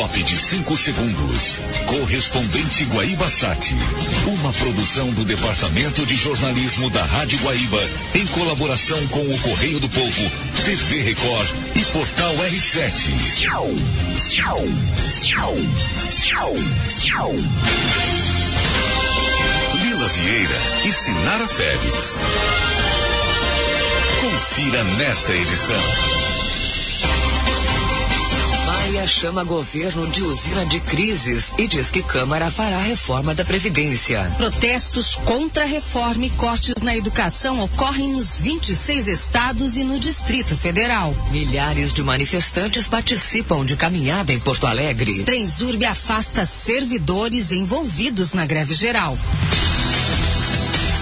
top de 5 segundos. Correspondente Guaíba Sat. Uma produção do Departamento de Jornalismo da Rádio Guaíba, em colaboração com o Correio do Povo, TV Record e Portal R7. Lila Vieira e Sinara Félix. Confira nesta edição. Maia chama governo de usina de crises e diz que Câmara fará reforma da Previdência. Protestos contra a reforma e cortes na educação ocorrem nos 26 estados e no Distrito Federal. Milhares de manifestantes participam de caminhada em Porto Alegre. Transurb afasta servidores envolvidos na greve geral.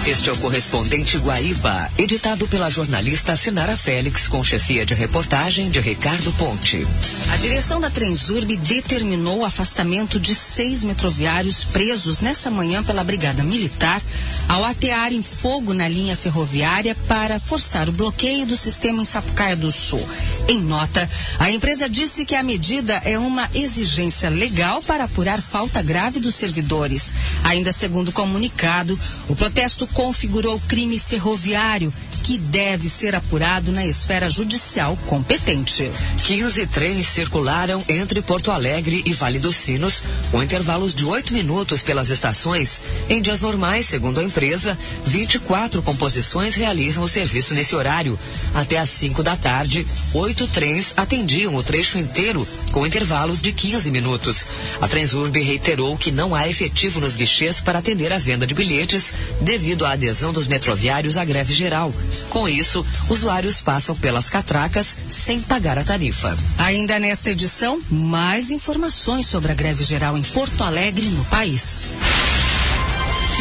Este é o correspondente Guaíba, editado pela jornalista Sinara Félix, com chefia de reportagem de Ricardo Ponte. A direção da Transurb determinou o afastamento de seis metroviários presos nessa manhã pela Brigada Militar ao atearem fogo na linha ferroviária para forçar o bloqueio do sistema em Sapucaia do Sul. Em nota, a empresa disse que a medida é uma exigência legal para apurar falta grave dos servidores. Ainda segundo o comunicado, o protesto configurou crime ferroviário que deve ser apurado na esfera judicial competente. 15 trens circularam entre Porto Alegre e Vale dos Sinos, com intervalos de oito minutos pelas estações. Em dias normais, segundo a empresa, 24 composições realizam o serviço nesse horário. Até às 5 da tarde, oito trens atendiam o trecho inteiro, com intervalos de 15 minutos. A Transurb reiterou que não há efetivo nos guichês para atender a venda de bilhetes, devido à adesão dos metroviários à greve geral. Com isso, usuários passam pelas catracas sem pagar a tarifa. Ainda nesta edição, mais informações sobre a greve geral em Porto Alegre, no país.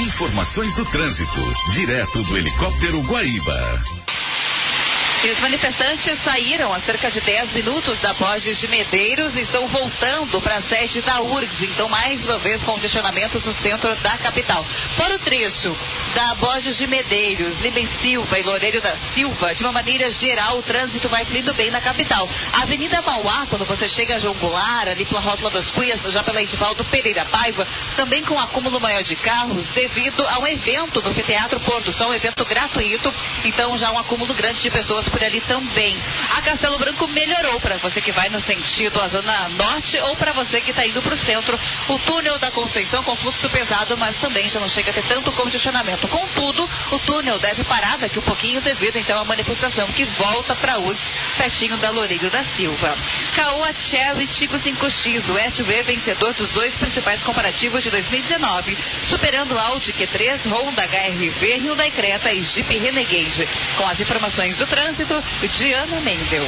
Informações do trânsito, direto do helicóptero Guaíba. E os manifestantes saíram há cerca de 10 minutos da Borges de Medeiros e estão voltando para a sede da URGS. Então, mais uma vez, congestionamentos no centro da capital. Fora o trecho da Borges de Medeiros, Liben Silva e Loureiro da Silva, de uma maneira geral, o trânsito vai fluindo bem na capital. A Avenida Mauá, quando você chega a João Goulart, ali pela Rótula das Cunhas, já pela Edivaldo Pereira Paiva, também com acúmulo maior de carros, devido a um evento no Teatro Porto Sol, um evento gratuito. Então, já um acúmulo grande de pessoas por ali também. A Castelo Branco melhorou para você que vai no sentido a zona norte ou para você que está indo para o centro. O túnel da Conceição com fluxo pesado, mas também já não chega a ter tanto congestionamento. Contudo, o túnel deve parar daqui um pouquinho devido então à manifestação que volta para URGS, pertinho da Loureiro da Silva. Caoa Cherry Tico 5X, o SUV vencedor dos dois principais comparativos de 2019, superando Audi Q3, Honda HRV, Hyundai Creta e Jeep Renegade. Com as informações do trânsito, Diana Mendel.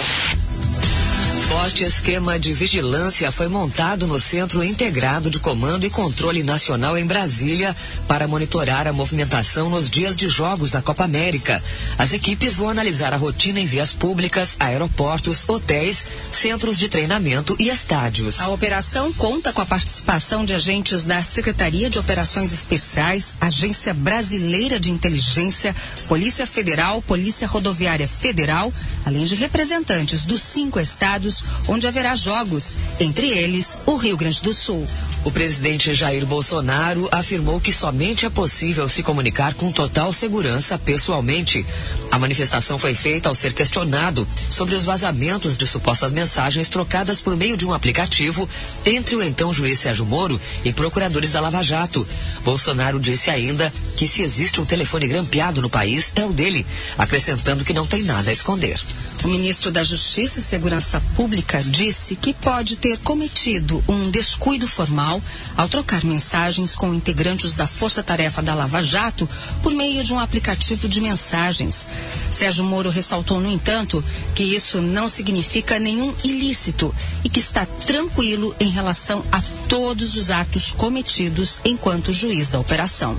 Forte esquema de vigilância foi montado no Centro Integrado de Comando e Controle Nacional em Brasília para monitorar a movimentação nos dias de jogos da Copa América. As equipes vão analisar a rotina em vias públicas, aeroportos, hotéis, centros de treinamento e estádios. A operação conta com a participação de agentes da Secretaria de Operações Especiais, Agência Brasileira de Inteligência, Polícia Federal, Polícia Rodoviária Federal, além de representantes dos cinco estados onde haverá jogos, entre eles o Rio Grande do Sul. O presidente Jair Bolsonaro afirmou que somente é possível se comunicar com total segurança pessoalmente. A manifestação foi feita ao ser questionado sobre os vazamentos de supostas mensagens trocadas por meio de um aplicativo entre o então juiz Sérgio Moro e procuradores da Lava Jato. Bolsonaro disse ainda que se existe um telefone grampeado no país, é o dele, acrescentando que não tem nada a esconder. O ministro da Justiça e Segurança Pública disse que pode ter cometido um descuido formal ao trocar mensagens com integrantes da Força Tarefa da Lava Jato por meio de um aplicativo de mensagens. Sérgio Moro ressaltou, no entanto, que isso não significa nenhum ilícito e que está tranquilo em relação a todos os atos cometidos enquanto juiz da operação.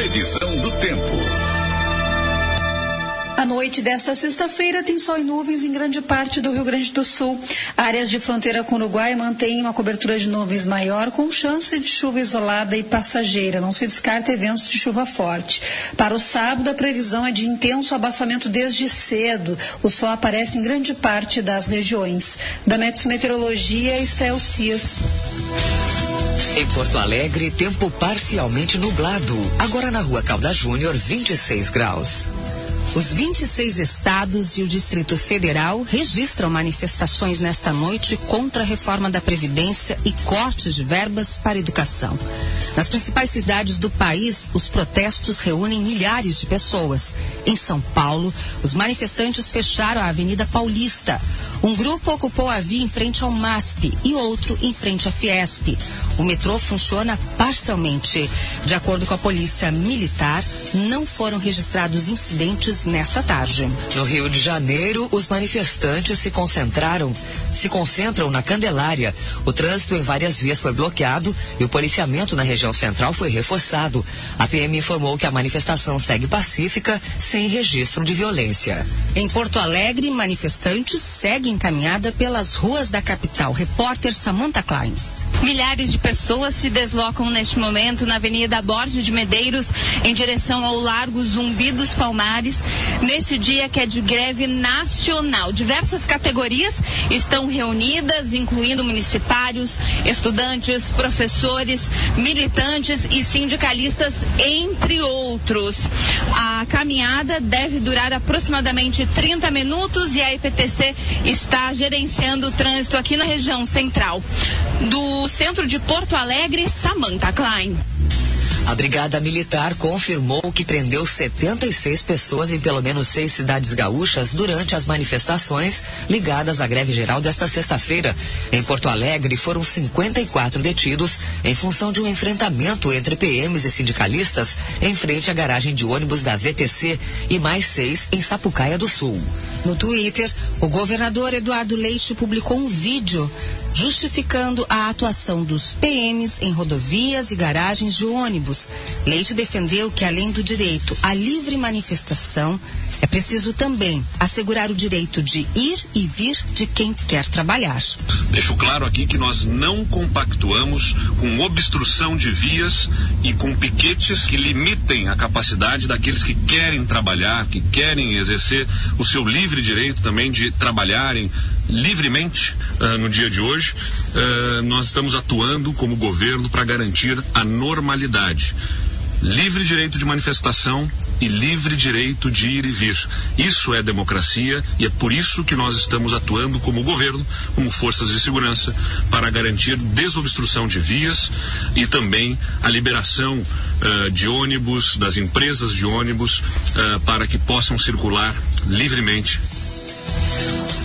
Previsão do tempo. A noite desta sexta-feira tem sol e nuvens em grande parte do Rio Grande do Sul. Áreas de fronteira com o Uruguai mantêm uma cobertura de nuvens maior, com chance de chuva isolada e passageira. Não se descarta eventos de chuva forte. Para o sábado, a previsão é de intenso abafamento desde cedo. O sol aparece em grande parte das regiões. Da Metsu Meteorologia, Estel Cias. Em Porto Alegre, tempo parcialmente nublado. Agora na rua Calda Júnior, 26 graus. Os 26 estados e o Distrito Federal registram manifestações nesta noite contra a reforma da Previdência e cortes de verbas para educação. Nas principais cidades do país, os protestos reúnem milhares de pessoas. Em São Paulo, os manifestantes fecharam a Avenida Paulista. Um grupo ocupou a via em frente ao MASP e outro em frente à Fiesp. O metrô funciona parcialmente. De acordo com a Polícia Militar, não foram registrados incidentes nesta tarde. No Rio de Janeiro, os manifestantes se concentraram, se concentram na Candelária. O trânsito em várias vias foi bloqueado e o policiamento na região central foi reforçado. A PM informou que a manifestação segue pacífica, sem registro de violência. Em Porto Alegre, manifestantes seguem caminhada pelas ruas da capital. Repórter Samantha Klein. Milhares de pessoas se deslocam neste momento na Avenida Borges de Medeiros em direção ao Largo Zumbi dos Palmares, neste dia que é de greve nacional. Diversas categorias estão reunidas, incluindo municipários, estudantes, professores, militantes e sindicalistas, entre outros. A caminhada deve durar aproximadamente 30 minutos e a IPTC está gerenciando o trânsito aqui na região central do centro de Porto Alegre, Samantha Klein. A Brigada Militar confirmou que prendeu 76 pessoas em pelo menos seis cidades gaúchas durante as manifestações ligadas à greve geral desta sexta-feira. Em Porto Alegre, foram 54 detidos em função de um enfrentamento entre PMs e sindicalistas em frente à garagem de ônibus da VTC e mais seis em Sapucaia do Sul. No Twitter, o governador Eduardo Leite publicou um vídeo justificando a atuação dos PMs em rodovias e garagens de ônibus. Leite defendeu que, além do direito à livre manifestação, é preciso também assegurar o direito de ir e vir de quem quer trabalhar. Deixo claro aqui que nós não compactuamos com obstrução de vias e com piquetes que limitem a capacidade daqueles que querem trabalhar, que querem exercer o seu livre direito também de trabalharem livremente uh, no dia de hoje. Uh, nós estamos atuando como governo para garantir a normalidade. Livre direito de manifestação e livre direito de ir e vir. Isso é democracia e é por isso que nós estamos atuando como governo, como forças de segurança, para garantir desobstrução de vias e também a liberação uh, de ônibus, das empresas de ônibus, uh, para que possam circular livremente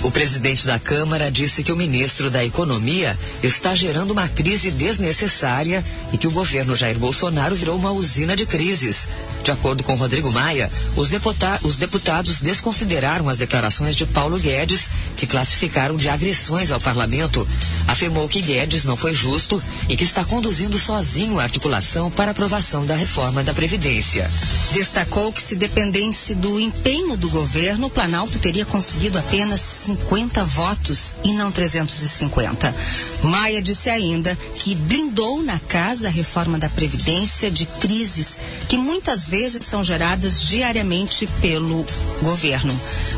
o presidente da Câmara disse que o ministro da Economia está gerando uma crise desnecessária e que o governo Jair Bolsonaro virou uma usina de crises. De acordo com Rodrigo Maia, os, deputa os deputados desconsideraram as declarações de Paulo Guedes, que classificaram de agressões ao parlamento. Afirmou que Guedes não foi justo e que está conduzindo sozinho a articulação para aprovação da reforma da Previdência. Destacou que se dependesse do empenho do governo, o Planalto teria conseguido apenas 50 votos e não 350. Maia disse ainda que blindou na casa a reforma da Previdência de crises que muitas vezes são geradas diariamente pelo governo.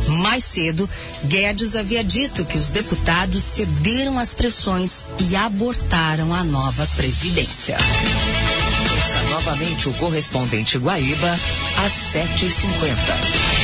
Mais cedo, Guedes havia dito que os deputados cederam às pressões e abortaram a nova Previdência. Ouça novamente o correspondente Guaíba às 7h50.